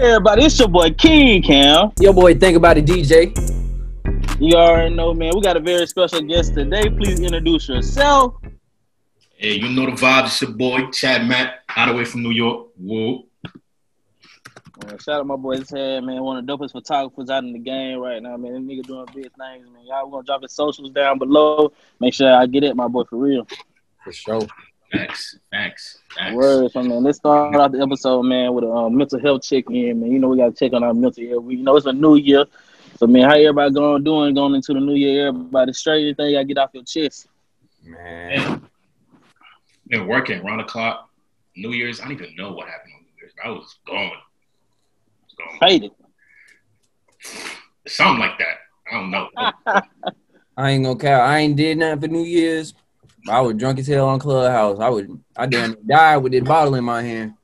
Everybody, it's your boy King Cam. Yo, boy, think about it, DJ. You already know, man. We got a very special guest today. Please introduce yourself. Hey, you know the vibe. It's your boy Chad Matt, out the way from New York. Whoa. Uh, man, shout out my boy Ted, man. One of the dopest photographers out in the game right now, man. This nigga doing big things, man. Y'all gonna drop his socials down below. Make sure I get it, my boy, for real. For sure. Thanks, thanks, thanks. Words, so, man. Let's start off the episode, man, with a um, mental health check-in, man. You know we gotta check on our mental health. We you know it's a new year, so man, how everybody going doing going into the new year? Everybody straight? Anything you gotta get off your chest? Man. Been working around the clock. New Year's, I don't even know what happened on New Year's. I was gone. I was gone. Faded. Something like that. I don't know. I ain't gonna count. I ain't did nothing for New Year's. I was drunk as hell on Clubhouse. I would I damn near died with this bottle in my hand.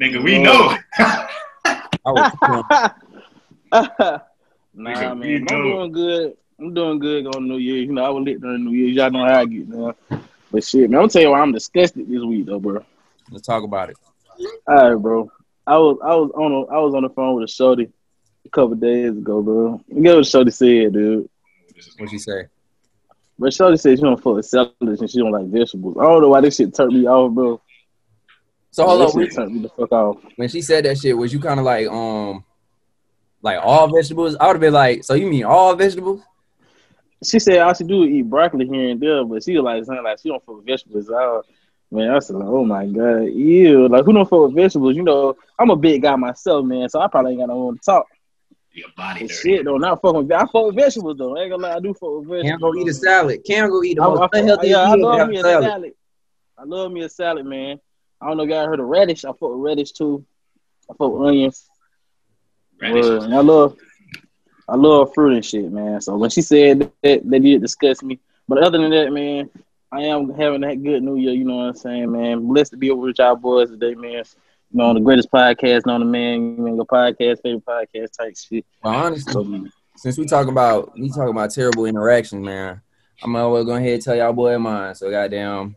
Nigga, we know. I was nah, Nigga, man, I'm doing good. I'm doing good on New Year's. You know, I was lit during New Year's. Y'all know how I get now. But shit, man, I'm tell you why I'm disgusted this week though, bro. let's talk about it. All right, bro. I was I was on a, I was on the phone with a shorty a couple days ago, bro. Guess what shorty said, dude? What you say? But shorty said she don't fuck with salads and she don't like vegetables. I don't know why this shit turned me off, bro. So hold on. turned me the fuck off. When she said that shit, was you kind of like um like all vegetables? I would have been like, so you mean all vegetables? She said all she do is eat broccoli here and there, but she was like saying like she don't fuck with vegetables. I, man, I said like, oh my god, ew. Like who don't fuck with vegetables? You know, I'm a big guy myself, man, so I probably ain't got no one to talk. Your body But dirty. shit though, not fuck with. I fuck with vegetables though. I ain't gonna lie, I do fuck with vegetables. Can't go eat a salad. Can't go eat the I, most I, unhealthy yeah, I love me a salad. salad. I love me a salad, man. I don't know if y'all heard of radish. I fuck with radish too. I fuck with onions. Radish. Word. And I love, I love fruit and shit, man. So when she said that, that did disgust me. But other than that, man, I am having that good New Year. You know what I'm saying, man. Blessed to be over with y'all boys today, man. You know, the greatest podcast known to man. You know, the podcast, favorite podcast type shit. But honestly, So, since we talk about we talking about terrible interactions, man, I'm always going ahead and tell y'all boy mine. So goddamn.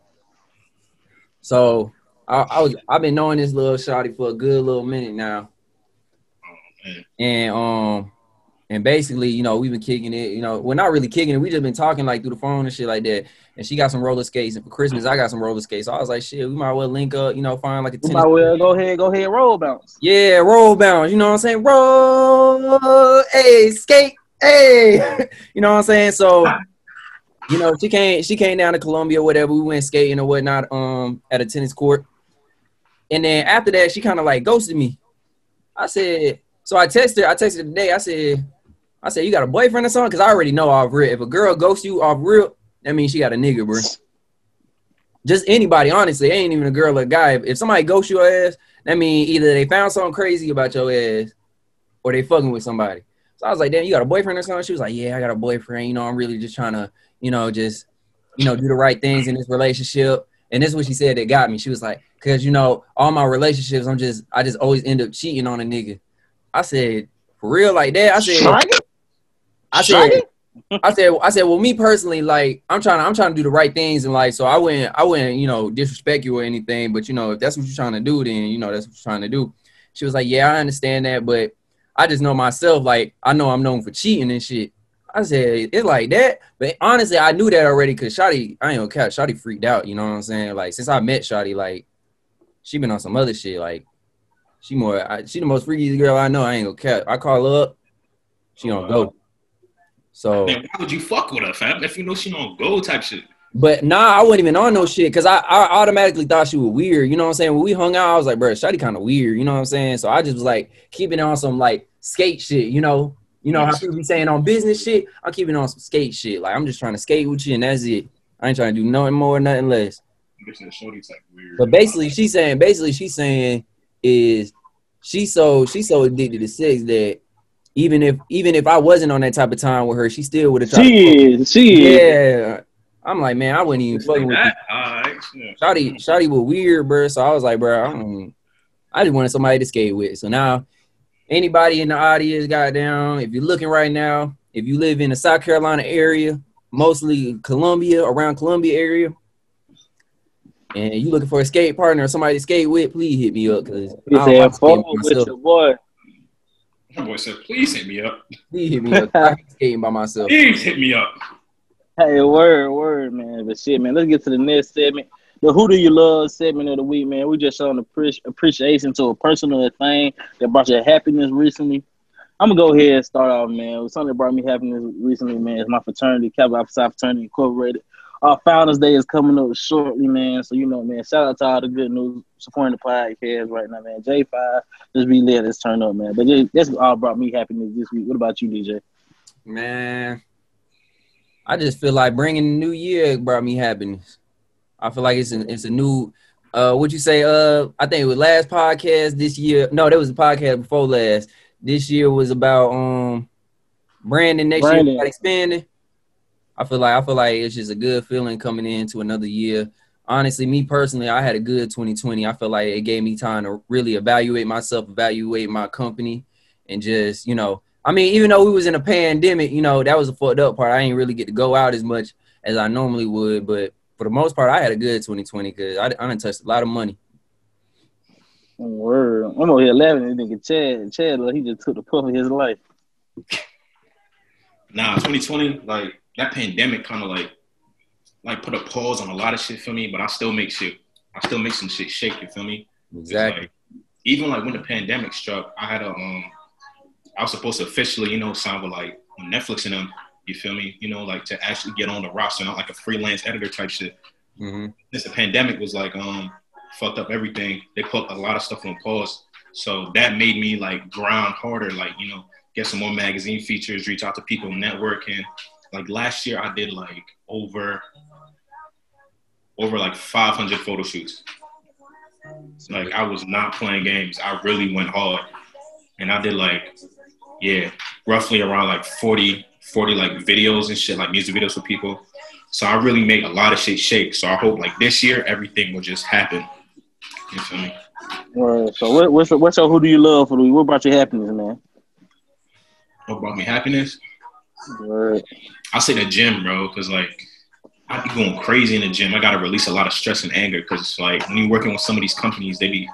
So I, I was I've been knowing this little shotty for a good little minute now, Oh, man. and um and basically you know we've been kicking it. You know we're not really kicking it. We just been talking like through the phone and shit like that. And she got some roller skates, and for Christmas I got some roller skates. So I was like, shit, we might well link up. You know, find like a we might well go ahead, go ahead, roll bounce. Yeah, roll bounce. You know what I'm saying? Roll, hey, skate, hey. you know what I'm saying? So, you know, she came, she came down to Columbia, whatever. We went skating or whatnot, um, at a tennis court. And then after that, she kind of like ghosted me. I said, so I texted her. I texted her today. I said, I said, you got a boyfriend or something? Because I already know off real. If a girl ghosts you off real, that means she got a nigga, bro. Just anybody, honestly, ain't even a girl or a guy. If, somebody ghosts your ass, that mean either they found something crazy about your ass or they fucking with somebody. So I was like, damn, you got a boyfriend or something? She was like, yeah, I got a boyfriend. You know, I'm really just trying to, you know, just, you know, do the right things in this relationship. And this is what she said that got me. She was like, cause you know, all my relationships, I'm just, I just always end up cheating on a nigga. I said, for real like that? I said? I said, I said, I said, well, me personally, like, I'm trying to, I'm trying to do the right things in life. So I wouldn't, I wouldn't, you know, disrespect you or anything. But you know, if that's what you're trying to do, then you know that's what you're trying to do. She was like, yeah, I understand that, but I just know myself. Like, I know I'm known for cheating and shit. I said, it's like that. But honestly, I knew that already because Shotty, I ain't gonna catch Shotty freaked out. You know what I'm saying? Like, since I met Shotty, like, she been on some other shit. Like, she more, I, she the most freaky girl I know. I ain't gonna catch. I call her up, she don't go. So. Then why would you fuck with her, fam? If you know she don't go type shit. But nah, I wasn't even on no shit because I, I automatically thought she was weird. You know what I'm saying? When we hung out, I was like, bro, Shotty kind of weird. You know what I'm saying? So I just was like keeping it on some like skate shit. You know, you know how people be saying on business shit. I'm keeping it on some skate shit. Like I'm just trying to skate with you and that's it. I ain't trying to do nothing more, nothing less. Bitch, that shorty's like weird. But basically, she's saying basically she's saying is she so she's so addicted to sex that even if even if I wasn't on that type of time with her, she still would have tried. to fuck She is, she is. yeah. I'm like, man, I wouldn't even It's fucking like with you. Ah, that. All right. Yeah. Shotty, Shotty was weird, bro. So I was like, bro, I, don't, I just wanted somebody to skate with. So now, anybody in the audience, goddamn, if you're looking right now, if you live in the South Carolina area, mostly Columbia, around Columbia area, and you looking for a skate partner or somebody to skate with, please hit me up because He said, "Forward with your boy." My boy said, please hit me up. Please hit me up. I hate skating by myself. Please hit me up. Hey, word, word, man. But shit, man, let's get to the next segment. The Who Do You Love segment of the week, man. We just showing appreci- appreciation to a personal thing that brought you happiness recently. I'm gonna go ahead and start off, man. Something that brought me happiness recently, man, is my fraternity, Kappa Alpha Psi Fraternity Incorporated. Our Founders Day is coming up shortly, man. So you know, man, shout out to all the good news supporting the podcast right now, man. J5, just be let us turn up, man. But yeah, that's all brought me happiness this week. What about you, DJ? Man, I just feel like bringing the new year brought me happiness. I feel like it's a, it's a new. Uh, what you say? Uh, I think it was last podcast this year. No, that was the podcast before last. This year was about um branding. Next Branding. year about expanding. I feel like I feel like it's just a good feeling coming into another year. Honestly, me personally, I had a good 2020. I feel like it gave me time to really evaluate myself, evaluate my company, and just you know, I mean, even though we was in a pandemic, you know, that was a fucked up part. I didn't really get to go out as much as I normally would, but for the most part, I had a good 2020 because I, I didn't touch a lot of money. Word. I'm over here laughing at this nigga Chad. Chad, like, he just took the puff of his life. Nah, 2020, like that pandemic kind of like like put a pause on a lot of shit for me, but I still make shit. I still make some shit shake. You feel me? Exactly. Like, even like when the pandemic struck, I had a um, I was supposed to officially, you know, sign with like Netflix and them. You feel me? You know, like to actually get on the roster, not like a freelance editor type shit. hmm Since the pandemic was like um fucked up everything, they put a lot of stuff on pause. So that made me like grind harder, like you know, get some more magazine features, reach out to people, network, and like last year I did like over over like 500 photo shoots. Like I was not playing games. I really went hard, and I did like yeah, roughly around like 40 40 like videos and shit, like music videos for people. So I really made a lot of shit shake. So I hope like this year everything will just happen. You feel me? Word. So what, what's your, what's your Who Do You Love for the week? What brought you happiness, man? What brought me happiness? Word. I say the gym, bro, because like I be going crazy in the gym. I gotta release a lot of stress and anger because like when you're working with some of these companies, they be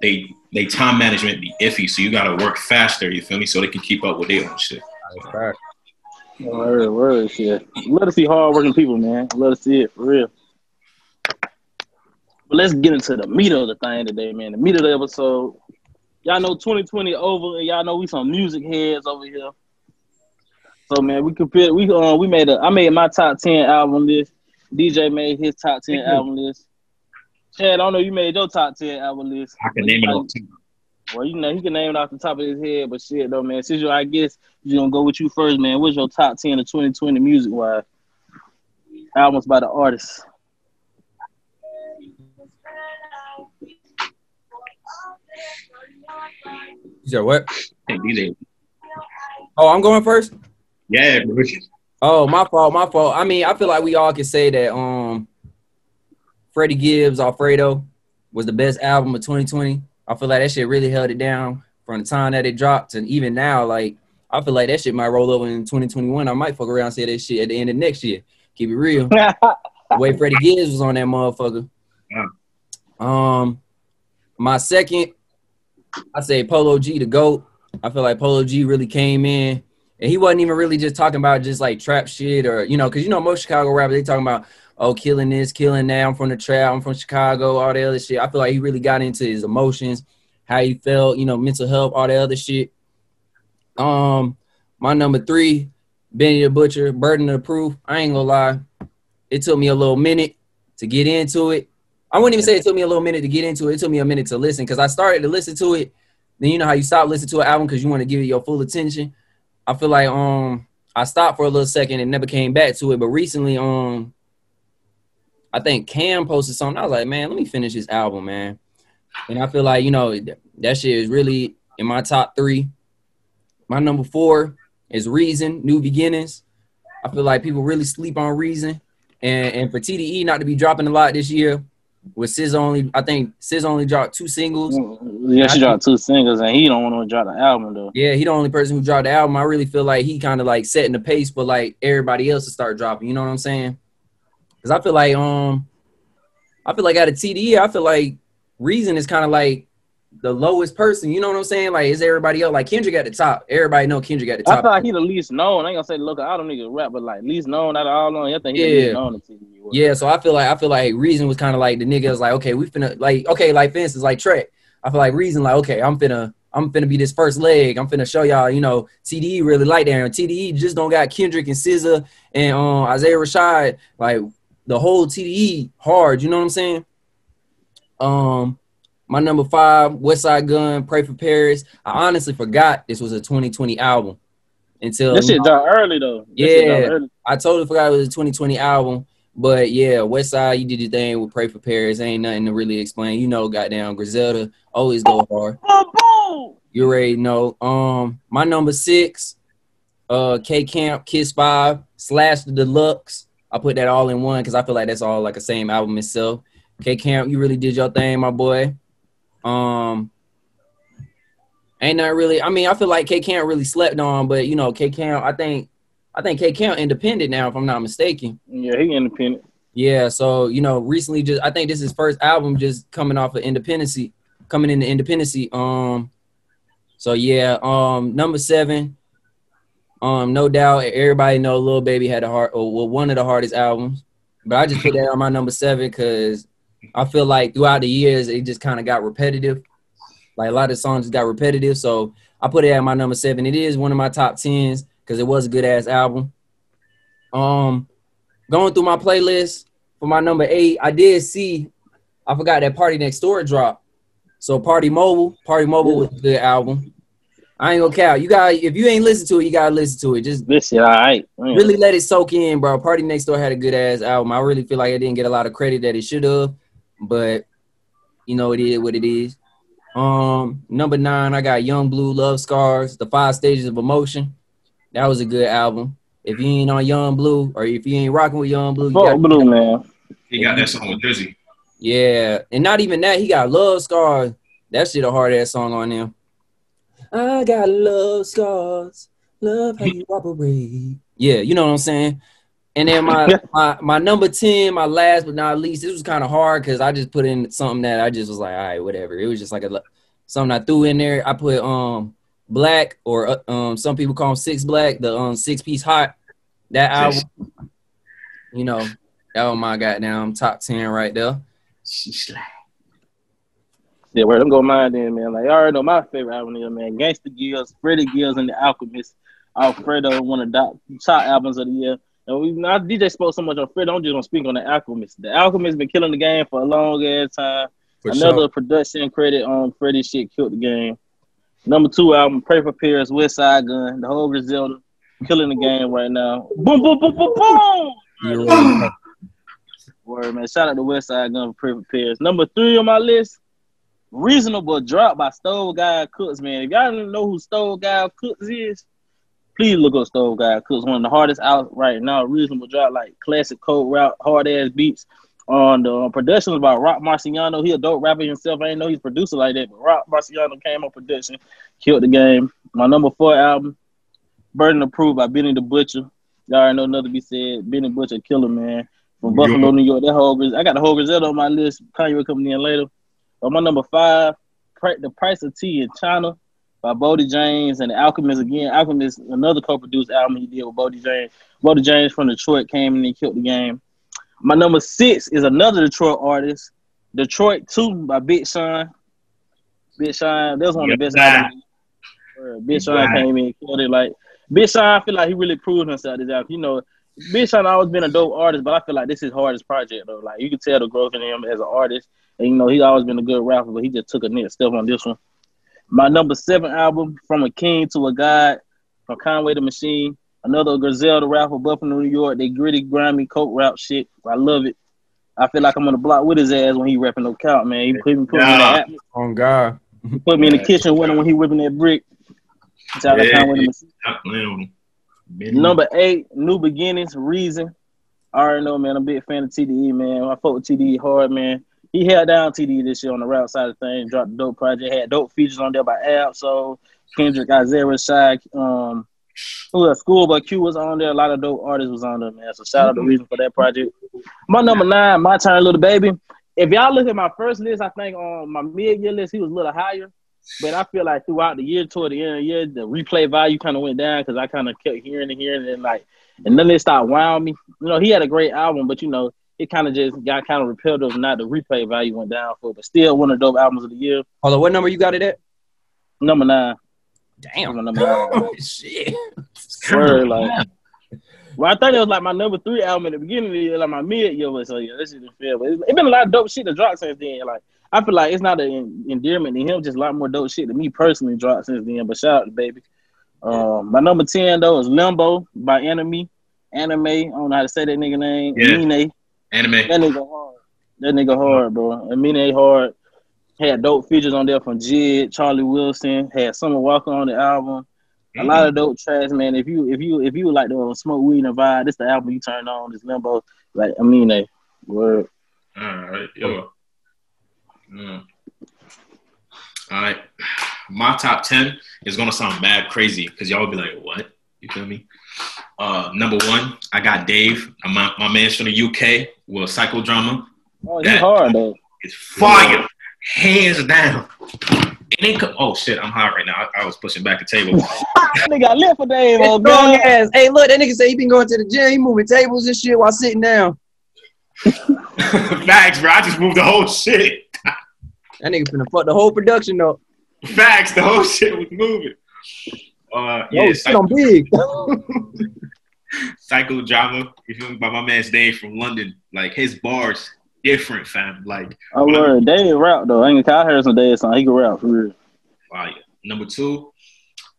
they they time management be iffy, so you gotta work faster. You feel me? So they can keep up with their own shit. Word, word, shit. Let us see hardworking people, man. Let us see it for real. But let's get into the meat of the thing today, man. The meat of the episode. Y'all know 2020 over, and y'all know we some music heads over here. So man, we compared. We uh, we made a. I made my top ten album list. DJ made his top ten album list. Chad, I don't know. You made your top ten album list. I can name it all too. Well, you know, he can name it off the top of his head, but shit, though, man. Since you, I guess, you gonna go with you first, man. What's your top ten of 2020 music wise? Albums by the artists. You said what? Hey, DJ. Oh, I'm going first. Yeah, bro. Oh, my fault, my fault. I mean, I feel like we all can say that um Freddie Gibbs Alfredo was the best album of 2020. I feel like that shit really held it down from the time that it dropped and even now, like I feel like that shit might roll over in 2021. I might fuck around and say that shit at the end of next year. Keep it real. the way Freddie Gibbs was on that motherfucker. Yeah. Um my second, I say Polo G the GOAT. I feel like Polo G really came in and he wasn't even really just talking about just like trap shit or you know, because you know most Chicago rappers they talking about oh killing this, killing that. I'm from the trap, I'm from Chicago, all that other shit. I feel like he really got into his emotions, how he felt, you know, mental health, all that other shit. Um, my number three, Benny the Butcher, Burden of Proof. I ain't gonna lie, it took me a little minute to get into it. I wouldn't even say it took me a little minute to get into it. It took me a minute to listen because I started to listen to it. Then you know how you stop listening to an album because you want to give it your full attention. I feel like um I stopped for a little second and never came back to it. But recently, um, I think Cam posted something. I was like, man, let me finish this album, man. And I feel like you know that shit is really in my top three. My number four is Reason, New Beginnings. I feel like people really sleep on Reason, and and for TDE not to be dropping a lot this year, with SZA only, I think SZA only dropped two singles. yeah, she dropped two singles, and he don't want to drop the album though. Yeah, he the only person who dropped the album. I really feel like he kind of like setting the pace for like everybody else to start dropping. You know what I'm saying? Because I feel like um, I feel like out of TDE, I feel like Reason is kind of like the lowest person. You know what I'm saying? Like, is everybody else like Kendrick at the top? Everybody know Kendrick at the I top. feel like he the least known. I ain't gonna say look, I don't niggas rap, but like least known out of all on. I think he Yeah. least known in TDE. world. Yeah, so I feel like I feel like Reason was kind of like the nigga was like, okay, we finna like okay, like for instance, like Trek. I feel like Reason like okay, I'm finna I'm finna be this first leg. I'm finna show y'all, you know, TDE really like that. And TDE just don't got Kendrick and SZA and um Isaiah Rashad. Like the whole TDE hard. You know what I'm saying? Um, my number five, Westside Gunn, Pray for Paris. I honestly forgot this was a 2020 album until This shit dropped early though. This Yeah. early. I totally forgot it was a 2020 album. But yeah, Westside, you did your thing with Pray for Paris. Ain't nothing to really explain. You know, goddamn Griselda always go hard. You already know. Um, my number six, uh, K Camp, Kiss Five, Slash the Deluxe. I put that all in one because I feel like that's all like a same album itself. K Camp, you really did your thing, my boy. Um, ain't not really. I mean, I feel like K Camp really slept on, but you know, K Camp, I think, I think K Camp independent now, if I'm not mistaken. Yeah, he independent. Yeah, so you know, recently just I think this is first album just coming off of independency, coming into independency. Um so yeah, um number seven, um, no doubt everybody know Lil Baby had a hard or well, one of the hardest albums. But I just put that on my number seven because I feel like throughout the years it just kind of got repetitive. Like a lot of songs got repetitive. So I put it at my number seven. It is one of my top tens because it was a good ass album. Um going through my playlist for my number eight, I did see I forgot that PartyNextDoor drop. So Party Mobile, Party Mobile was a good album. I ain't gonna count. You got if you ain't listen to it, you gotta listen to it. Just listen, all right. Mm. really let it soak in, bro. PartyNextDoor had a good ass album. I really feel like it didn't get a lot of credit that it should have, but you know it is what it is. Um, number nine, I got Yung Bleu, Love Scars, The Five Stages of Emotion. That was a good album. If you ain't on Yung Bleu, or if you ain't rocking with Yung Bleu, you Fuck got, Blue, man. He got that song with Drizzy. yeah, and not even that, he got Love Scars. That shit a hard ass song on him. I got love scars, love how you operate. Yeah, you know what I'm saying. And then my my my number ten, my last but not least, this was kind of hard because I just put in something that I just was like, all right, whatever. It was just like a something I threw in there. I put um black or uh, um some people call them six black, the um six piece hot. That album, you know, that was my goddamn top ten right there. Yeah, where them go mine then, man. Like, I already know my favorite album is, man. Gangsta Gibbs, Freddie Gibbs, and The Alchemist. Alfredo, one of the top albums of the year. And we not DJ spoke so much on Fredo. I'm just gonna speak on The Alchemist. The Alchemist been killing the game for a long ass time. For Another sure. production credit on Freddie shit killed the game. Number two album, Pray for Paris, Westside Gunn, the whole Griselda, killing the game right now. Boom, boom, boom, boom, boom. Word, man. Shout out to Westside Gunn for Pray for Paris. Number three on my list, Reasonable Drought by Stove God Cooks, man. If y'all don't know who Stove God Cooks is, please look up Stove God because One of the hardest out right now. Reasonable Drought, like classic code route, hard ass beats. On the uh, production was by Roc Marciano. He a dope rapper himself. I didn't know he's a producer like that, but Roc Marciano came on production, killed the game. My number four album, Burden of Proof by Benny the Butcher. Y'all already know another be said. Benny Butcher, killer man from Buffalo, New York. That whole I got the whole Griselda on my list. Conway coming in later. On my number five, The Price of Tea in China by Boldy James and the Alchemist again. Alchemist, another co-produced album he did with Boldy James. Boldy James from Detroit came and he killed the game. My number six is another Detroit artist, Detroit 2 by Big Sean. Big Sean, that was one of the best albums. Big Sean came in and killed it. Like Big Sean, I feel like he really proved himself this album. You know, Big Sean always been a dope artist, but I feel like this is his hardest project though. Like you can tell the growth in him as an artist. And you know, he's always been a good rapper, but he just took a next step on this one. My number seven album, From a King to a God, from Conway the Machine. Another Griselda rapper, Buffalo, New York. They gritty, grimy, coke rap shit. I love it. I feel like I'm on the block with his ass when he rapping no count, man. He put, me- put me in Yeah. the On God. he put me in the kitchen with him when he whipping that brick. Shout out Yeah. Conway the Machine. Stop playing with him. Benny. Number eight, New Beginnings, Reason. I already know, man. I'm a big fan of TDE, man. I fought with TDE hard, man. He held down TD this year on the rap side of things. Dropped a dope project. Had dope features on there by Ab, so Kendrick, Isaiah Rashad, um, who else? Schoolboy Q was on there. A lot of dope artists was on there, man. So shout out to Reason for that project. My number nine, my turn, little baby. if y'all look at my first list, I think on my mid year list he was a little higher. But I feel like throughout the year, toward the end of the year, the replay value kind of went down because I kind of kept hearing and hearing and like, and then it started wowing me. You know, he had a great album, but you know, it kind of just got kind of repelled repetitive. Not the replay value went down for, it, but still one of the dope albums of the year. Hold on, what number you got it at? Number nine. Damn. Number nine. Shit. Swear, like, well, I thought it was like my number three album at the beginning of the year, like my mid year. But so yeah, this is the feel. But it's, it's been a lot of dope shit to drop since then. Like I feel like it's not an endearment to him, just a lot more dope shit to me personally dropped since then. But shout out to baby. Um, my number ten though is Limbo by Enemy. Anime. I don't know how to say that nigga name. Yeah. Amine. Anime. That nigga hard. That nigga hard, bro. Amine hard. Had dope features on there from Jid, Charlie Wilson. Had Summer Walker on the album. A lot of dope tracks, man. If you if you if you like to smoke weed and vibe, this the album you turn on. This Limbo, like Amine. Word. All right, yo. Mm. All right, my top ten is gonna sound mad crazy because y'all be like, "What?" You feel me? Uh, number one, I got Dave, my my man's from the UK with Psychodrama. Oh, he That- hard though. It's fire, hands down. It ain't co- oh shit, I'm hot right now. I, I was pushing back the table. that nigga got lit for Dave, oh Strong ass. Hey, look, that nigga say he been going to the gym, he moving tables and shit while sitting down. Facts, bro. I just moved the whole shit. That nigga finna fuck the whole production up. Facts, the whole shit was moving. Uh, yeah, oh, shit, I'm big. Psycho Drama, you feel me? By my man's Dave from London. Like his bars different, fam. Like I word. Dave rap though. I ain't heard some Dave song. He can rap for real. fire. Number two,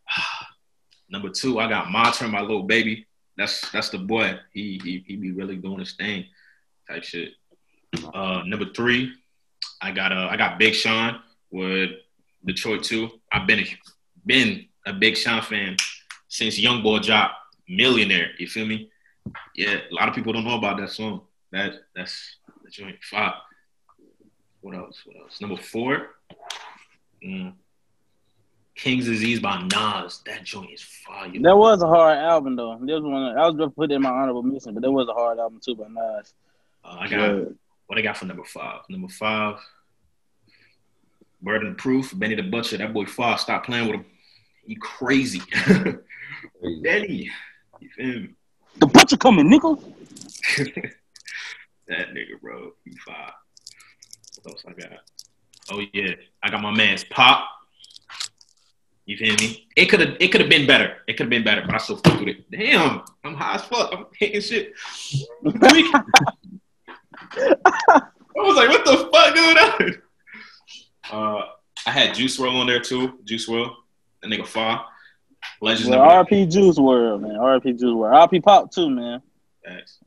number two, I got my turn, my little baby. That's that's the boy. He he he be really doing his thing, type shit. Uh, number three, I got uh I got Big Sean with Detroit too. I've been been a Big Sean fan since Young Boy dropped Millionaire. You feel me? Yeah, a lot of people don't know about that song. That that's the joint five. What else? What else? Number four. Mm. King's Disease by Nas. That joint is fire. That was a hard album though. Was one I was gonna put in my honorable mention, but that was a hard album too by Nas. Uh, I got what I got for number five. Number five, Burden of Proof, Benny the Butcher. That boy Five, stop playing with him. He crazy. Benny, you feel me? The butcher coming, nickel. that nigga, bro. He five. What else I got? Oh yeah, I got my man's Pop. You feel me? It could have it could have been better. It could have been better, but I still fucked with it. Damn, I'm high as fuck. I'm hitting shit. I was like, what the fuck going on? Uh, I had Juice WRLD on there too. Juice WRLD, that nigga far. Legends Well, number RP Juice WRLD, man. RP Juice WRLD. RP Pop too, man. Thanks.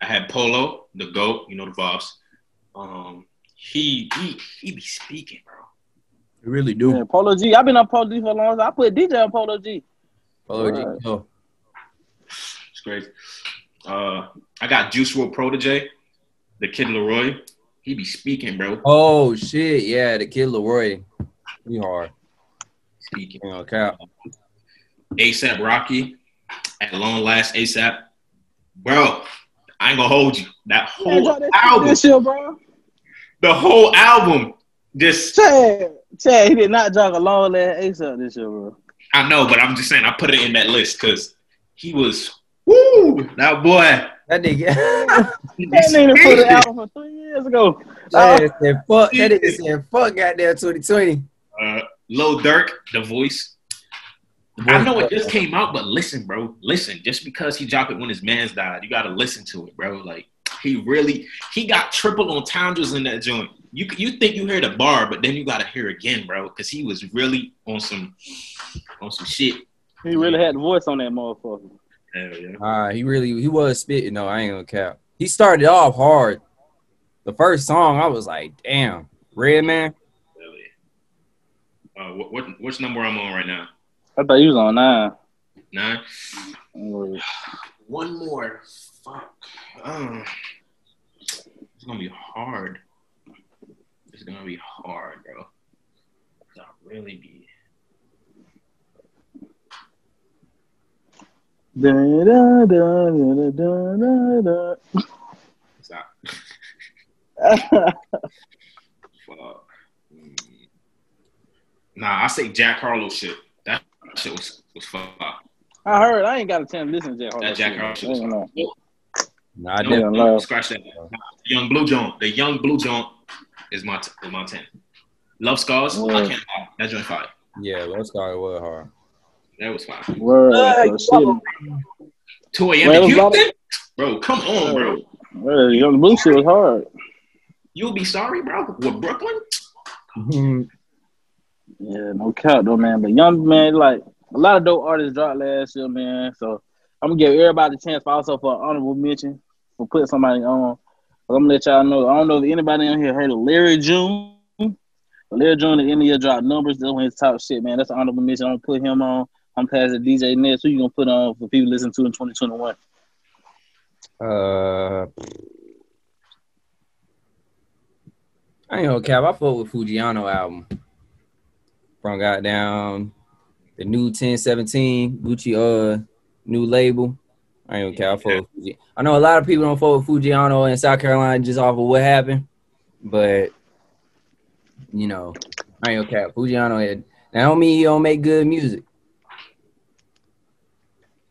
I had Polo, the GOAT, you know the vibes. Um, he he he be speaking, bro. You really do. Yeah, Polo G. I've been on Polo G for a long time. I put DJ on Polo G. Polo Alright. G. Oh. It's crazy. Uh, I got Juice WRLD Protege, the Kid LAROI. He be speaking, bro. oh shit, yeah, the kid LAROI. He hard. Speaking. Ain't gonna cap. ASAP Rocky, at long last ASAP, bro. I ain't gonna hold you. That whole drop that album, this year, bro. the whole album, just Chad, Chad, he did not drop a long ass ASAP this year, bro. I know, but I'm just saying I put it in that list because he was woo that boy. That nigga. he be That nigga put speaking. it out from three years ago. that nigga said fuck. That nigga said fuck. Goddamn 2020. Uh, Lil Durk, the voice. I know it just came out, but listen, bro. Listen, just because he dropped it when his man's died, you gotta listen to it, bro. Like he really he got triple entendres in that joint. You you think you hear the bar, but then you gotta hear again, bro, because he was really on some on some shit. He really had the voice on that motherfucker. Hell yeah. Ah, he really he was spitting. No, I ain't gonna cap. He started off hard. The first song, I was like, damn, Red Man. Hell yeah. Uh, what, what which number I'm on right now? I thought you was on nine. Nine. One more. Fuck. Uh, it's gonna be hard. It's gonna be hard, bro. It's gonna really be. Da, da, da, da, da, da, da. Stop. Fuck. Nah, I say Jack Harlow shit. That shit was was fuck. I heard. I ain't got a chance to listen to Jack Harlow. That Jack shit. Harlow shit I was ain't fire. Nah, I No, Yeah, definitely. no. Scratch that. Nah, Yung Bleu joint. The Yung Bleu joint is my t- is my ten. Love scars. I Word. can't lie. That joint fire. Yeah, Low Scar was hard. That was fire. Word. Uh, so shit. Two a.m. Well, in it was a lot of- Houston, bro. Come on, bro. Word. Yung Bleu shit was hard. You'll be sorry, bro. With Brooklyn. Yeah, no cap though, man. But young man, like a lot of dope artists dropped last year, man. So I'm gonna give everybody a chance, for also for an honorable mention for putting somebody on. But I'm gonna let y'all know. I don't know if anybody on here heard of Larry June. Larry June the end of year dropped numbers. That's of his top shit, man. That's an honorable mention. I'm gonna put him on. I'm passing DJ Ness. Who you gonna put on for people listening to in 2021? Uh, I ain't gonna cap. I fuck with Foogiano album from goddamn the new 1017 Gucci uh new label. I ain't gonna cap. I fuck with Fuji. I know a lot of people don't fuck with Foogiano in South Carolina just off of what happened, but you know, I ain't gonna cap. Foogiano had that don't mean he don't make good music.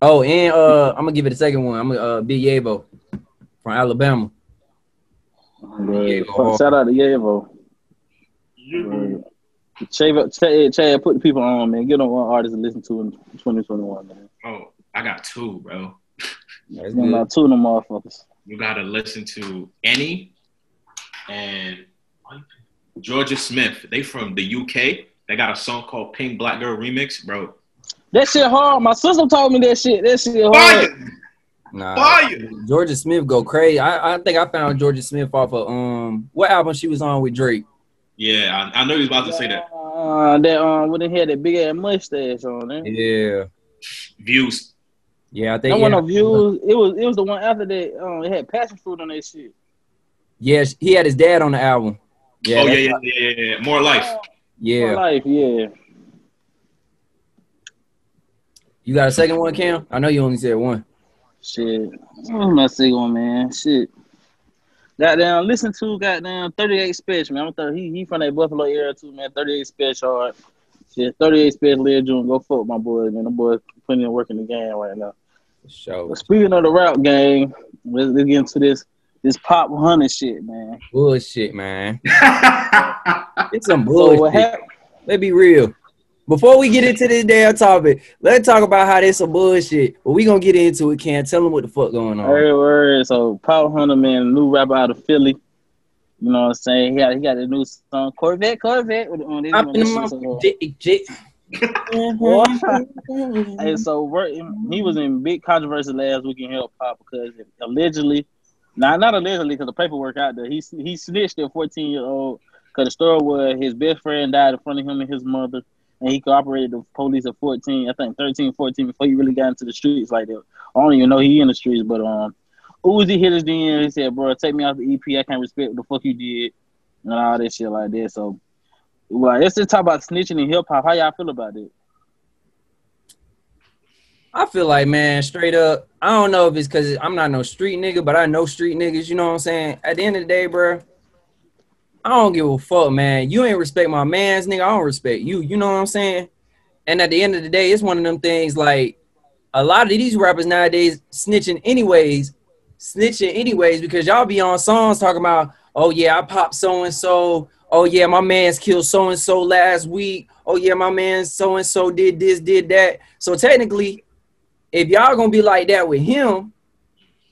Oh, and uh, I'm gonna give it a second one. I'm gonna uh, Big Yavo from Alabama. Word. Yavo. Shout out to Yavo. Word. Chad, Chad, Chad, put the people on, man. Get on one artist to listen to in 2021, man. Oh, I got two, bro. That's Them good. about two of them motherfuckers. You gotta listen to ENNY and Jorja Smith. They from the UK. They got a song called Peng Black Girl Remix, bro. That shit hard. My sister told me that shit. That shit hard. Fire! Nah, Fire! Jorja Smith go crazy. I, I think I found Jorja Smith off of um what album she was on with Drake. Yeah, I, I know you was about to say that. Uh, that um, when they had that big ass mustache on there. Yeah, Views. yeah, I That think one yeah. of views. It was it was the one after that. Um, it had passion fruit on that shit. Yes, he had his dad on the album. Yeah, oh yeah, yeah, yeah, yeah, yeah. More life. For yeah. life, yeah. You got a second one, Cam? I know you only said one. Shit. What's my second one, man? Shit. Goddamn, listen to goddamn 38 Spesh, man. I'm th- he, he from that Buffalo area too, man. 38 Spesh hard. Shit, 38 Spesh, Lil June. Go fuck my boy, man. The boy putting in work in the game right now. Show But speaking of the rap game, let's, let's get into this this Popp Hunna shit, man. bullshit, man. It's some So bullshit. what happened? Let's be real. Before we get into this damn topic, let's talk about how this some bullshit. But we gonna get into it. Can't tell them what the fuck going on. Word, word. So Popp Hunna, man, new rapper out of Philly. You know what I'm saying? He got he got a new song, Corvette, Corvette. On this, Up on in this my shit, so, j- j- Hey, so he was in big controversy last week in hip hop because allegedly, nah, not allegedly, because the paperwork out there, he he snitched at 14 year old because the story was his best friend died in front of him and his mother, and he cooperated the police at 14, I think 13, 14 before he really got into the streets like that. I don't even know he in the streets, but um, Uzi hit his DM. He said, "Bro, take me out the EP. I can't respect what the fuck you did and all that shit like that." So. Well, let's just talk about snitching in hip hop. How y'all feel about it? I feel like, man, straight up, I don't know if it's because I'm not no street nigga, but I know street niggas, you know what I'm saying? At the end of the day, bro, I don't give a fuck, man. You ain't respect my mans, nigga. I don't respect you. You know what I'm saying? And at the end of the day, it's one of them things like a lot of these rappers nowadays snitching anyways, snitching anyways, because y'all be on songs talking about, oh yeah, I popped so and so. Oh yeah, my man's killed so and so last week. Oh yeah, my man so and so did this, did that. So technically, if y'all gonna be like that with him,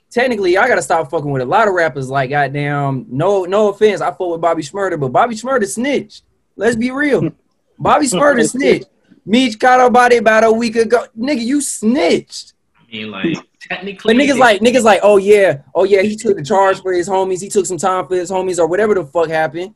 technically I gotta stop fucking with a lot of rappers. Like goddamn, no, no offense, I fuck with Bobby Shmurda, but Bobby Shmurda snitched. Let's be real. Bobby Shmurda snitched. Meech caught a body about a week ago. Nigga, you snitched. I mean, like technically, But niggas like niggas like, oh yeah, oh yeah, he took the charge for his homies. He took some time for his homies or whatever the fuck happened.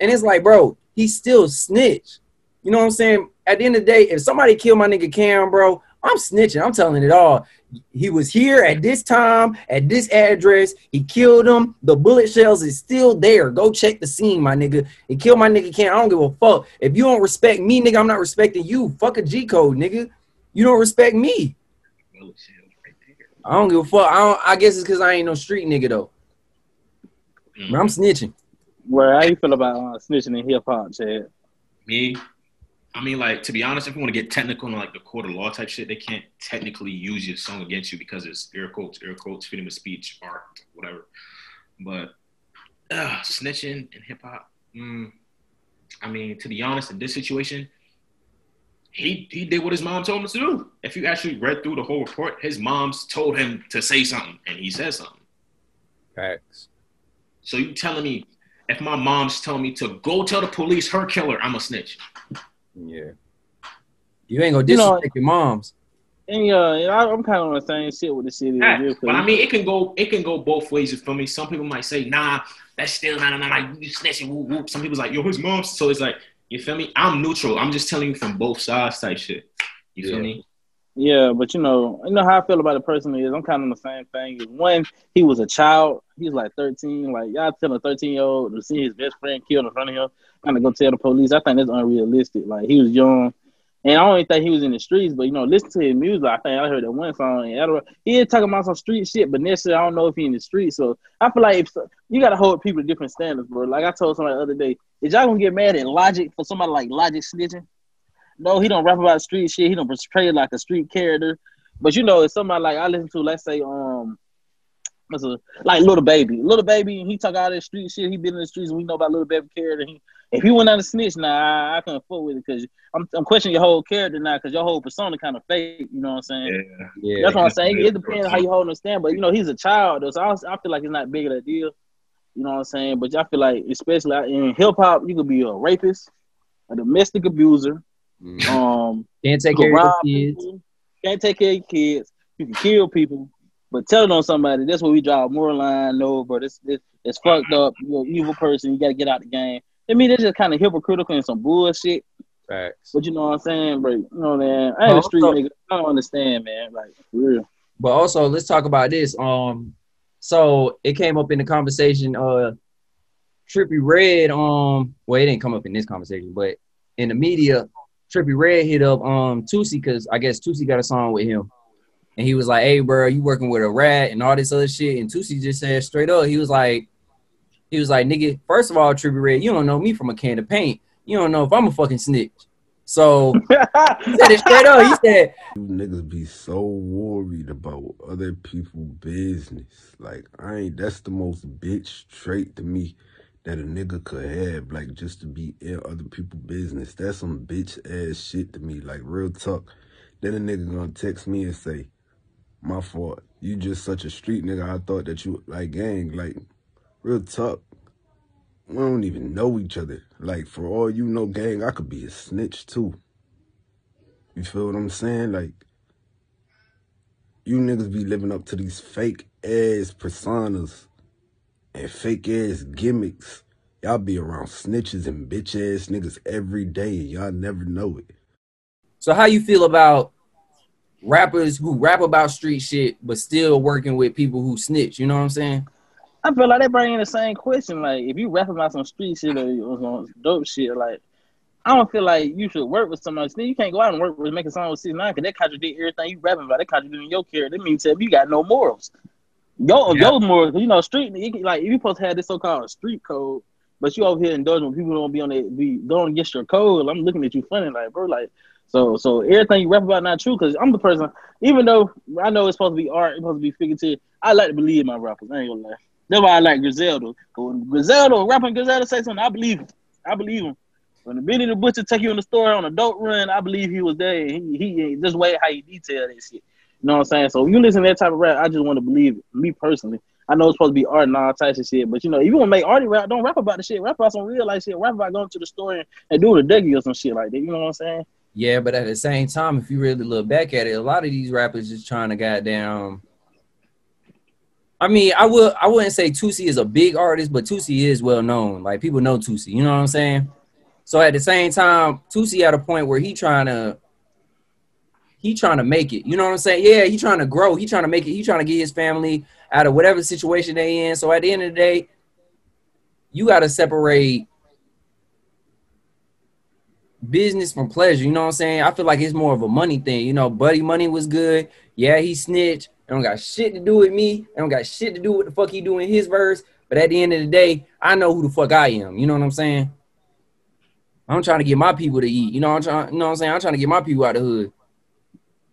And it's like, bro, he still snitched. You know what I'm saying? At the end of the day, if somebody killed my nigga Cam, bro, I'm snitching. I'm telling it all. He was here at this time, at this address. He killed him. The bullet shells is still there. Go check the scene, my nigga. He killed my nigga Can't. I don't give a fuck. If you don't respect me, nigga, I'm not respecting you. Fuck a G code, nigga. You don't respect me. Shit, right there. I don't give a fuck. I, don't, I guess it's because I ain't no street nigga though. Mm. I'm snitching. Where how you feel about uh, snitching in hip hop, Chad? Me, I mean, like to be honest, if you want to get technical and like the court of law type shit, they can't technically use your song against you because it's air quotes, air quotes, freedom of speech, art, whatever. But uh, snitching in hip hop, mm, I mean, to be honest, in this situation, he he did what his mom told him to do. If you actually read through the whole report, his mom's told him to say something, and he said something. Facts. So you telling me if my mom's telling me to go tell the police her killer, I'm a snitch. Yeah. You ain't gonna You know- disrespect your moms. And uh, yeah, I- I'm kind of on the same shit with the city. Yeah, as but I mean, it can go it can go both ways. You feel me? Some people might say, "Nah, that's still not, not, not you snitching." Whoop, whoop. Some people's like, "Yo, his mom." So it's like, you feel me? I'm neutral. I'm just telling you from both sides type shit. You feel Yeah. me? Yeah, but you know, you know how I feel about the person is. I'm kind of on the same thing. One, he was a child. He's like 13. Like y'all tell a 13 year old to see his best friend killed in front of him, kind of go tell the police. I think that's unrealistic. Like he was young, and I don't think he was in the streets. But you know, listen to his music. I think I heard that one song. And he is talking about some street shit, but necessarily I don't know if he in the streets. So I feel like if, you gotta hold people to different standards, bro. Like I told somebody the other day, is y'all gonna get mad at Logic for somebody like Logic snitching? No, he don't rap about street shit. He don't portray like a street character. But you know, it's somebody like I listen to, let's say, um, a, like Little Baby. Little Baby, he talk all that street shit. He been in the streets, we know about Little Baby character. He, if he went on a snitch, nah, I, I couldn't fuck with it because I'm, I'm questioning your whole character now because your whole persona kind of fake. You know what I'm saying? Yeah. Yeah. That's what I'm saying. It depends on how you hold him stand, but you know, he's a child, though, so I, I feel like it's not big of a deal. You know what I'm saying? But I feel like, especially in hip hop, you could be a rapist, a domestic abuser, Mhm. um, Can't take care of your kids. people, can't take care of your kids, you can kill people, but telling on somebody, that's where we draw a moral line. No, bro, this this it's fucked up. You're an evil person. You got to get out the game. I mean, that's just kind of hypocritical and some bullshit. Facts. But you know what I'm saying, bro? You know, man, I ain't a street nigga. I don't understand, man. Like for real. But also, let's talk about this. Um, so it came up in the conversation. Uh, Trippie Redd. Um, well, it didn't come up in this conversation, but in the media, Trippie Redd hit up um Toosii because I guess Toosii got a song with him, and he was like, "Hey, bro, you working with a rat and all this other shit?" And Toosii just said straight up, he was like, he was like, "Nigga, first of all, Trippie Redd, you don't know me from a can of paint. You don't know if I'm a fucking snitch." So he said it straight up. He said, You niggas be so worried about other people' business. Like I ain't that's the most bitch trait to me that a nigga could have, like just to be in other people's business. That's some bitch ass shit to me, like real talk. Then a nigga gonna text me and say, My fault. You just such a street nigga. I thought that you like gang, like real talk. We don't even know each other. Like for all you know, gang, I could be a snitch too. You feel what I'm saying? Like, you niggas be living up to these fake ass personas and fake ass gimmicks. Y'all be around snitches and bitch ass niggas every day. Y'all never know it. So how you feel about rappers who rap about street shit but still working with people who snitch? You know what I'm saying? I feel like they bring in the same question. Like, if you rap about some street shit or, or some dope shit, like, I don't feel like you should work with somebody. Then You can't go out and work with making song with 69 because that contradict everything you rapping about. That contradicting your character. That means that you got no morals. Your, Yeah. your morals, you know, street, like, you supposed to have this so called street code, but you over here indulging when people don't be on it, be going against your code. I'm looking at you funny, like, bro, like, so, so everything you rap about not true because I'm the person, even though I know it's supposed to be art, it's supposed to be figurative, I like to believe my rappers. I ain't gonna lie. That's why I like Griselda. When Griselda, rapping Griselda say something, I believe him. I believe him. When the Benny the Butcher take you in the store on a dope run, I believe he was there. He he just way how he detail that shit. You know what I'm saying? So when you listen to that type of rap, I just want to believe it. Me personally. I know it's supposed to be art and all types of shit, but you know, if you want to make arty rap, don't rap about the shit. Rap about some real life shit. Rap about going to the store and, and doing a Dougie or some shit like that. You know what I'm saying? Yeah, but at the same time, if you really look back at it, a lot of these rappers just trying to goddamn. I mean, I would I wouldn't say Toosii is a big artist, but Toosii is well known. Like people know Toosii. You know what I'm saying? So at the same time, Toosii at a point where he trying to he trying to make it. You know what I'm saying? Yeah, he trying to grow. He trying to make it. He trying to get his family out of whatever situation they in. So at the end of the day, you got to separate business from pleasure. You know what I'm saying? I feel like it's more of a money thing. You know, Buddy Money was good. Yeah, he snitched. It don't got shit to do with me. It don't got shit to do with the fuck he doing his verse. But at the end of the day, I know who the fuck I am. You know what I'm saying? I'm trying to get my people to eat. You know, I'm trying. You know what I'm saying? I'm trying to get my people out of the hood.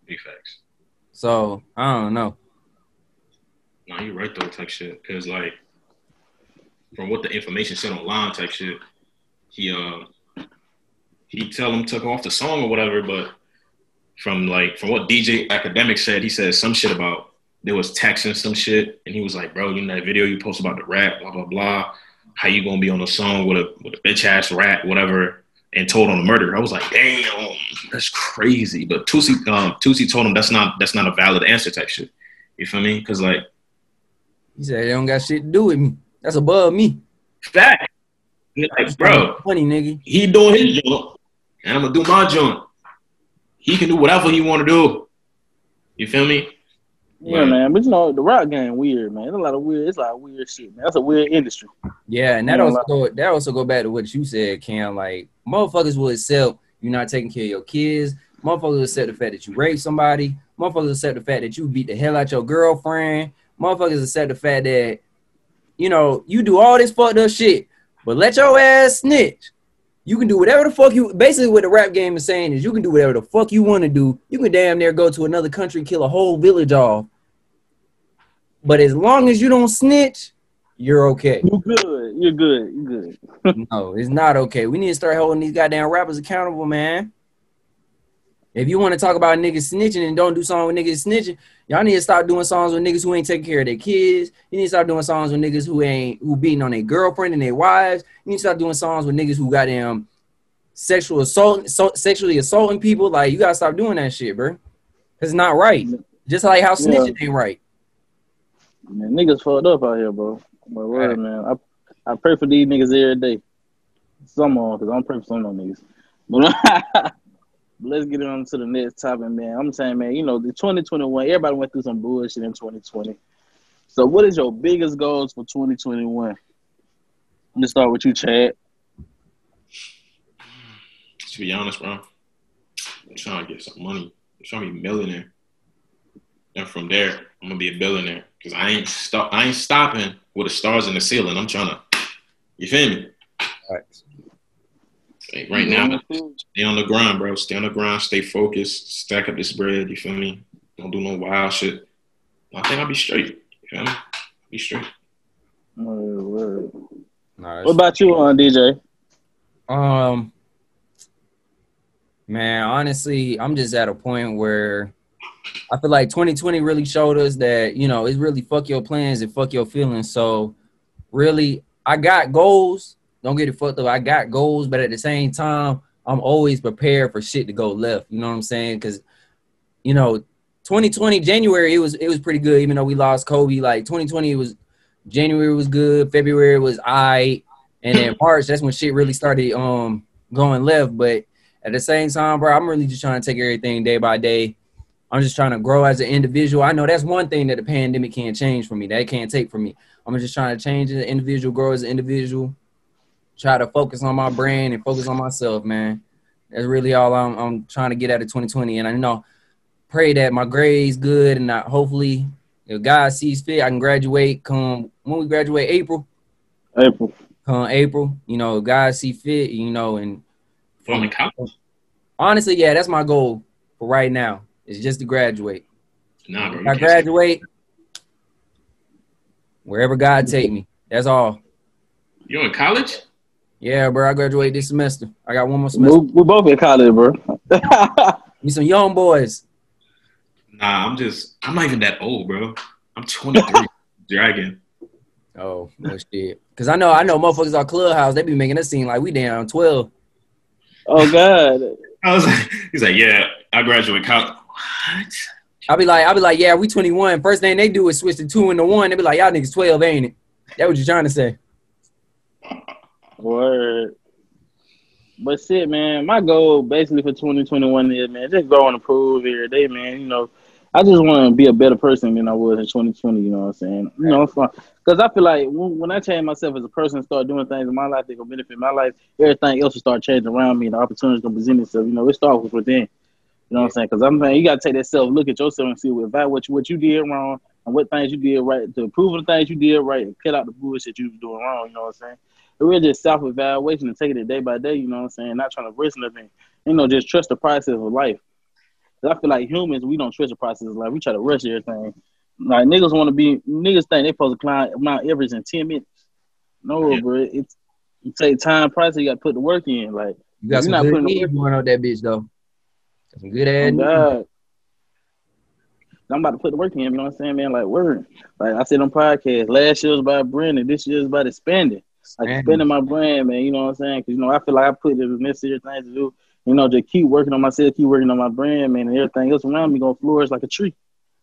Big facts. So I don't know. No, you're right though, type shit. Cause like, from what the information said online, type shit, he uh, he tell him took off the song or whatever. But from like from what DJ Academic said, he said some shit about there was texting some shit, and he was like, bro, you know that video you posted about the rap, blah blah blah. How you gonna be on a song with a with a bitch ass rap, whatever, and told on the murder? I was like, damn, that's crazy. But Toosii, um, Toosii told him that's not that's not a valid answer type shit. You feel me? Cause like He said they don't got shit to do with me. That's above me. fact, like bro, Funny nigga. he doing his job, and I'm gonna do my joint. He can do whatever he want to do. You feel me? Yeah, Right. man. But you know, the rock game weird, man. There's a lot of weird. It's a lot of weird shit, man. That's a weird industry. Yeah, and that Yeah, also like- go that also go back to what you said, Cam. Like motherfuckers will accept you're not taking care of your kids. Motherfuckers will accept the fact that you raped somebody. Motherfuckers will accept the fact that you beat the hell out your girlfriend. Motherfuckers accept the fact that you know you do all this fucked up shit, but let your ass snitch. You can do whatever the fuck you. Basically, what the rap game is saying is you can do whatever the fuck you want to do. You can damn near go to another country, kill a whole village off. But as long as you don't snitch, you're okay. You're good. You're good. You're good. No, it's not okay. We need to start holding these goddamn rappers accountable, man. If you want to talk about niggas snitching and don't do songs with niggas snitching, y'all need to stop doing songs with niggas who ain't taking care of their kids. You need to stop doing songs with niggas who ain't who beating on their girlfriend and their wives. You need to stop doing songs with niggas who got them sexual assault, so, sexually assaulting people. Like you gotta stop doing that shit, bro. It's not right. Just like how snitching ain't right. Man, niggas fucked up out here, bro. But word, Right. man. I I pray for these niggas every day. Some on, cause I don't pray for some of them niggas. But let's get on to the next topic, man. I'm saying, man, you know, the 2021, everybody went through some bullshit in 2020. So, what is your biggest goals for 2021? Let me start with you, Chad. To be honest, bro, I'm trying to get some money. I'm trying to be a millionaire. And from there, I'm gonna be a billionaire. Cause I ain't stop I ain't stopping with the stars in the ceiling. I'm trying to you feel me? Like, right now, stay on the grind, bro. Stay on the grind, stay focused, stack up this bread, you feel me? Don't do no wild shit. I think I'll be straight. You feel me? Be straight. Word, word. Nah, What about you, on DJ? Um, man, honestly, I'm just at a point where I feel like 2020 really showed us that you know it's really fuck your plans and fuck your feelings. So, really, I got goals. Don't get it fucked up. I got goals, but at the same time, I'm always prepared for shit to go left. You know what I'm saying? Because, you know, 2020 January it was it was pretty good, even though we lost Kobe. Like 2020 it was January was good, February was I, and then March that's when shit really started um going left. But at the same time, bro, I'm really just trying to take everything day by day. I'm just trying to grow as an individual. I know that's one thing that the pandemic can't change for me. That it can't take from me. I'm just trying to change as an individual, grow as an individual, try to focus on my brand and focus on myself, man. That's really all I'm, I'm trying to get out of 2020. And I know, pray that my grades good and I, hopefully, if God sees fit, I can graduate. Come when we graduate, April. April. Come April, you know, if God see fit, you know, and From in college? honestly, yeah, that's my goal for right now. Is just to graduate. Nah, bro. I can't graduate, wherever God take me. That's all. say- You in college? Yeah, bro. I graduate this semester. I got one more semester. We, we both in college, bro. Me some young boys. Nah, I'm just I'm not even that old, bro. I'm 23. Dragon. Oh, no shit. Cause I know, I know, motherfuckers on Clubhouse. They be making us seem like we down twelve. oh God. I was like, he's like, yeah, I graduate college. What? I'll be like, I'll be like, yeah, we 21. First thing they do is switch to two and the one. They be like, y'all niggas 12, ain't it? That what you trying to say? Word. But shit, man, my goal basically for 2021 is, man, just grow and improve every day, man. You know, I just want to be a better person than I was in 2020. You know what I'm saying? You know, because I feel like when, I change myself as a person, start doing things in my life that gonna benefit my life, everything else will start changing around me, and the opportunities gonna present itself. You know, it starts with within. You know what I'm saying? Because I'm saying you gotta take that self look at yourself and see what what you, what you did wrong. and what things you did right, to improve the things you did right, and cut out the bullshit you was doing wrong. You know what I'm saying? Really just self evaluation and taking it day by day. You know what I'm saying? Not trying to risk nothing. You know, just trust the process of life. 'Cause I feel like humans, we don't trust the process of life. We try to rush everything. Like niggas want to be niggas think they supposed to climb Mount Everest in ten minutes. No, Yeah. bro, it's it take time, process. You got to put the work in. Like, You got some not good putting going on that bitch though. Got some good ass. oh I'm about to put the work in. You know what I'm saying, man? Like, word. Like I said on podcast, last year was about branding. This year is about expanding. Like Expanding. expanding my brand, man. You know what I'm saying? Because you know, I feel like I put the necessary things to do. You know, just keep working on myself, keep working on my brand, man, and everything else around me gonna flourish like a tree. You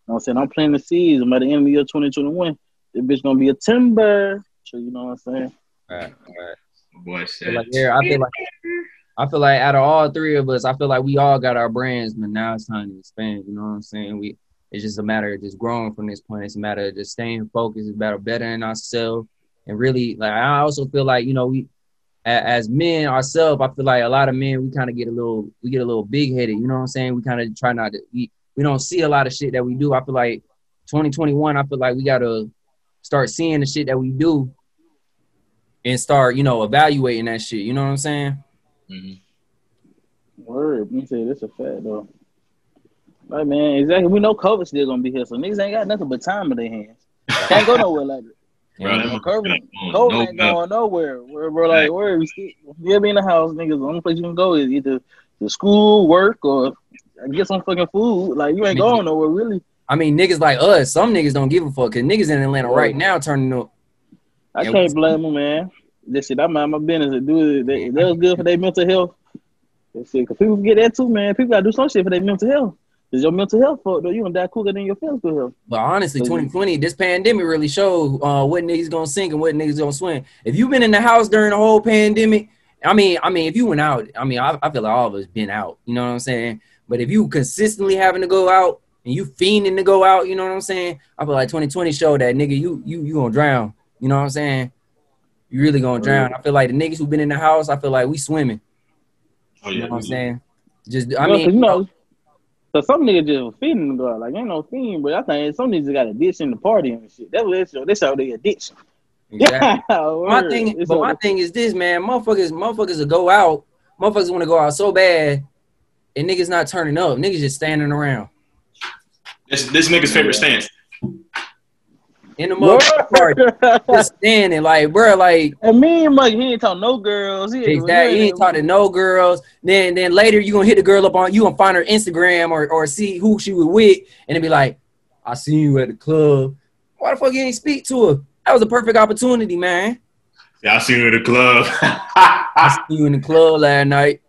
know what I'm saying? I'm planting the seeds, and by the end of the year 2021, this bitch gonna be a timber. So you know what I'm saying? Right, right. Boy I said, feel like yeah, I feel like I feel like out of all three of us, I feel like we all got our brands, but now it's time to expand. You know what I'm saying? We it's just a matter of just growing from this point. It's a matter of just staying focused. It's about bettering ourselves and really like I also feel like you know we as men ourselves, I feel like a lot of men we kind of get a little we get a little big headed. You know what I'm saying? We kind of try not to we we don't see a lot of shit that we do. I feel like 2021. I feel like we gotta start seeing the shit that we do and start you know evaluating that shit. You know what I'm saying? Mm-hmm. Word. You say this a fact though. Right, man. Exactly. We know COVID still gonna be here, so niggas ain't got nothing but time in their hands. Can't go nowhere like that. Bro, Yeah. that Man, motherfucker COVID, got on COVID no ain't belt. going nowhere. Where we're like, where we still, you'll be in the house, niggas. The only place you can go is either to school, work, or get some fucking food. Like you ain't Man. going nowhere really. I mean, niggas like us, some niggas don't give a fuck. Cause niggas in Atlanta right now turning up. I Yeah, can't we- blame them, man. This shit, I mind my business to do it. They, that was good for their mental health. That shit, cause people get that too, man. People gotta do some shit for their mental health. Cause your mental health fucked, though, you gonna die quicker than your physical health. But honestly, So you- 2020, this pandemic really showed uh, what niggas gonna sink and what niggas gonna swim. If you've been in the house during the whole pandemic, I mean, I mean, if you went out, I mean, I, I feel like all of us been out. You know what I'm saying? But if you consistently having to go out and you fiending to go out, you know what I'm saying? I feel like 2020 showed that nigga, you you you gonna drown. You know what I'm saying? You really gonna drown. I feel like the niggas who been in the house, I feel like we swimming. Oh You yeah, know what I'm saying? Just I You know, mean, 'cause, you know, so some niggas just feeding to go out. Like ain't no fiend, but I think some niggas got addiction to partying and shit. That's what they show. They show their addiction. exactly. Yeah, oh, my thing, It's but my thing is this, man. Motherfuckers, motherfuckers will go out. Motherfuckers want to go out so bad, and niggas not turning up. Niggas just standing around This this nigga's favorite stance. In the motherfucking party, just standing like, bro, like And me and Mike, he ain't talk no girls. He ain't, exactly. You ain't talking no girls. Then, then later you gonna hit the girl up on you gonna find her Instagram or or see who she was with, and then be like, I seen you at the club. Why the fuck you ain't speak to her? That was a perfect opportunity, man. Yeah, I seen you at the club. I seen you in the club last night.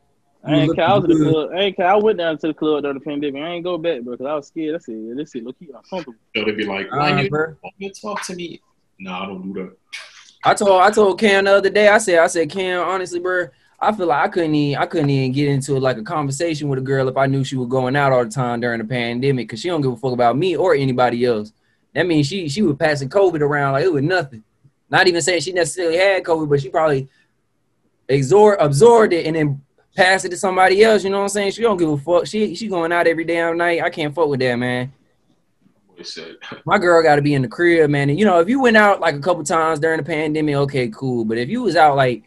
I ain't I was in the club. I ain't. I went down to the club during the pandemic. I ain't go back, bro, because I was scared. I said, yeah, this shit look keep uncomfortable. so they'd be like, Uh, "Why you bro. want to talk to me?" No, I don't do that. I told I told Cam the other day. I said I said Cam, honestly, bro. I feel like I couldn't even I couldn't even get into like a conversation with a girl if I knew she was going out all the time during the pandemic because she don't give a fuck about me or anybody else. That means she she was passing COVID around like it was nothing. Not even saying she necessarily had COVID, but she probably absorbed absorbed it and then passed it to somebody else. You know what I'm saying? She don't give a fuck. She she going out every damn night. I can't fuck with that, man. My girl got to be in the crib, man. And you know, if you went out like a couple times during the pandemic, okay, cool. But if you was out like,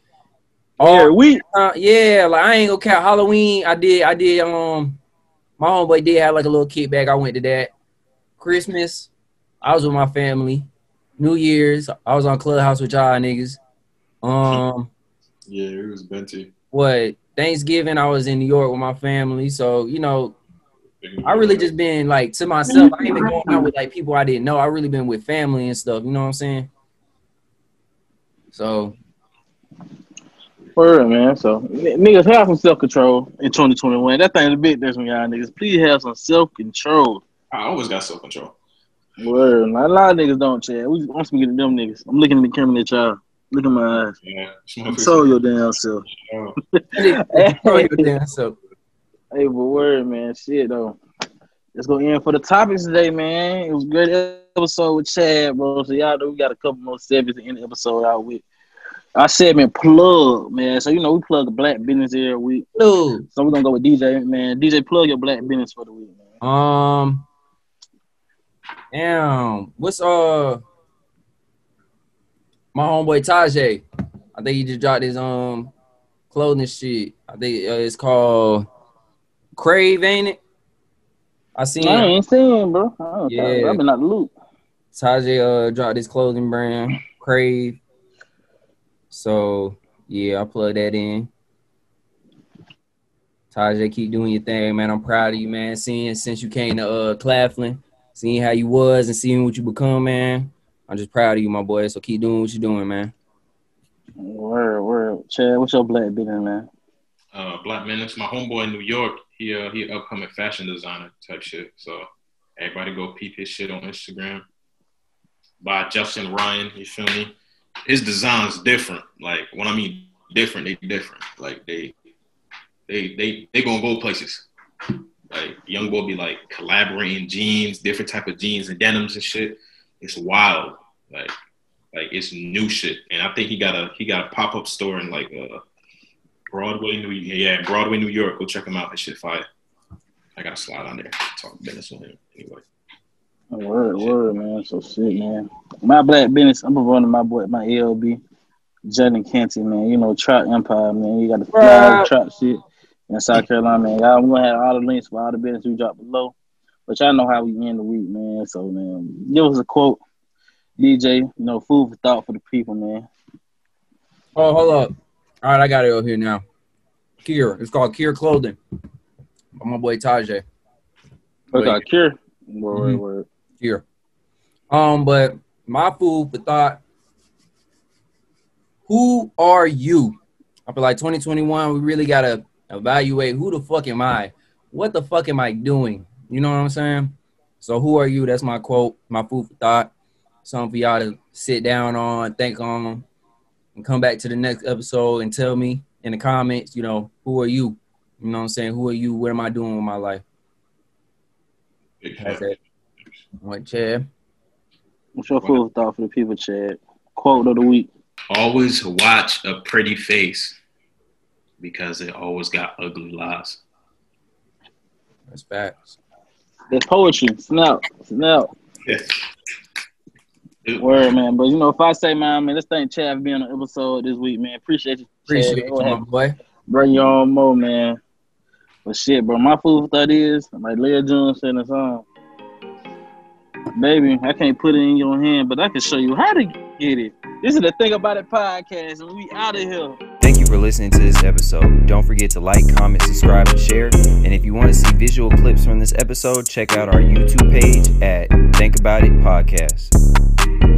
Oh, we uh, yeah, like I ain't gonna count Halloween. I did, I did. Um, my homeboy did have like a little kickback. I went to that. Christmas, I was with my family. New Year's, I was on Clubhouse with y'all niggas. Um, "Yeah, it was Benty." what Thanksgiving, I was in New York with my family. So you know, I really just been like to myself. I ain't been going out with like people I didn't know. I really been with family and stuff. You know what I'm saying? So word, man. So n- niggas have some self control in 2021. That thing's a big difference, from y'all niggas. Please have some self control. I always got self control. Word. A lot of niggas don't, Chad. We, I'm speaking to them niggas. I'm looking at the camera at y'all. Look at my eyes. Yeah, Control your damn self. Control your damn self. Hey, but word, man. Shit, though. Let's go in for the topics today, man. It was a great episode with Chad, bro. So y'all know we got a couple more segments to end the episode out with. Our segment plug, man. So you know we plug a black business every week. Dude, So we're gonna go with DJ, man. DJ, plug your black business for the week, man. um, Damn. What's uh my homeboy Tajay? I think he just dropped his um clothing shit. I think uh, it's called Crave, ain't it? I seen I ain't seen, bro. I yeah. I've been out the loop. Tajay uh dropped his clothing brand, Crave. So yeah, I plug that in. Tajay, keep doing your thing, man. I'm proud of you, man. Seeing since you came to uh Claflin, seeing how you was and seeing what you become, man. I'm just proud of you, my boy. So keep doing what you're doing, man. Word, word. Chad, what's your black business, man? Uh, Black Menace, my homeboy in New York, he uh, he upcoming fashion designer type shit. So everybody go peep his shit on Instagram. By Justin Ryan, you feel me? His designs different. Like when I mean different, they different. Like they they they they gonna go places. Like young boy be like collaborating jeans, different type of jeans and denims and shit. It's wild. Like like it's new shit. And I think he got a he got a pop up store in like uh Broadway, New yeah, Broadway, New York. Go check him out. That shit fire. I got a slide on there. Talk business with him anyway. Word, word, man. So shit, man. My black business, I'm running my boy, my LB, Judd and Kenty, man. You know, Trap Empire, man. You got the fly Right. trap shit in South Carolina, man. Y'all, I'm gonna have all the links for all the business we drop below. But y'all know how we end the week, man. So, man, give us a quote, DJ. You know, food for thought for the people, man. Oh, hold up. All right, I got it over here now. Kier. It's called Kier Clothing. By my boy Tajay. Our cure? Word, Mhm. word. Kier. Um, but my food for thought. Who are you? I feel like 2021, we really gotta evaluate who the fuck am I? What the fuck am I doing? You know what I'm saying? So who are you? That's my quote, my food for thought. Something for y'all to sit down on, think on, and come back to the next episode and tell me in the comments, you know, who are you? You know what I'm saying? Who are you? What am I doing with my life? Big That's facts. it. What, Chad? What's your food for thought for the people, Chad? Quote of the week. Always watch a pretty face because it always got ugly lies. That's facts. That's poetry. Snap. Snap. Word, man. But you know, if I say, man, man, let's thank Chad for being on the episode this week, man. Appreciate you. Appreciate you, Go my ahead. boy. Bring your own more, man. But shit, bro, my food for thought is like Leah Jones said in the song. Baby, I can't put it in your hand, but I can show you how to get it. This is the thing about it podcast, and we out of here. Thank you for listening to this episode. Don't forget to like, comment, subscribe, and share. And if you want to see visual clips from this episode, check out our YouTube page at Think About It Podcast.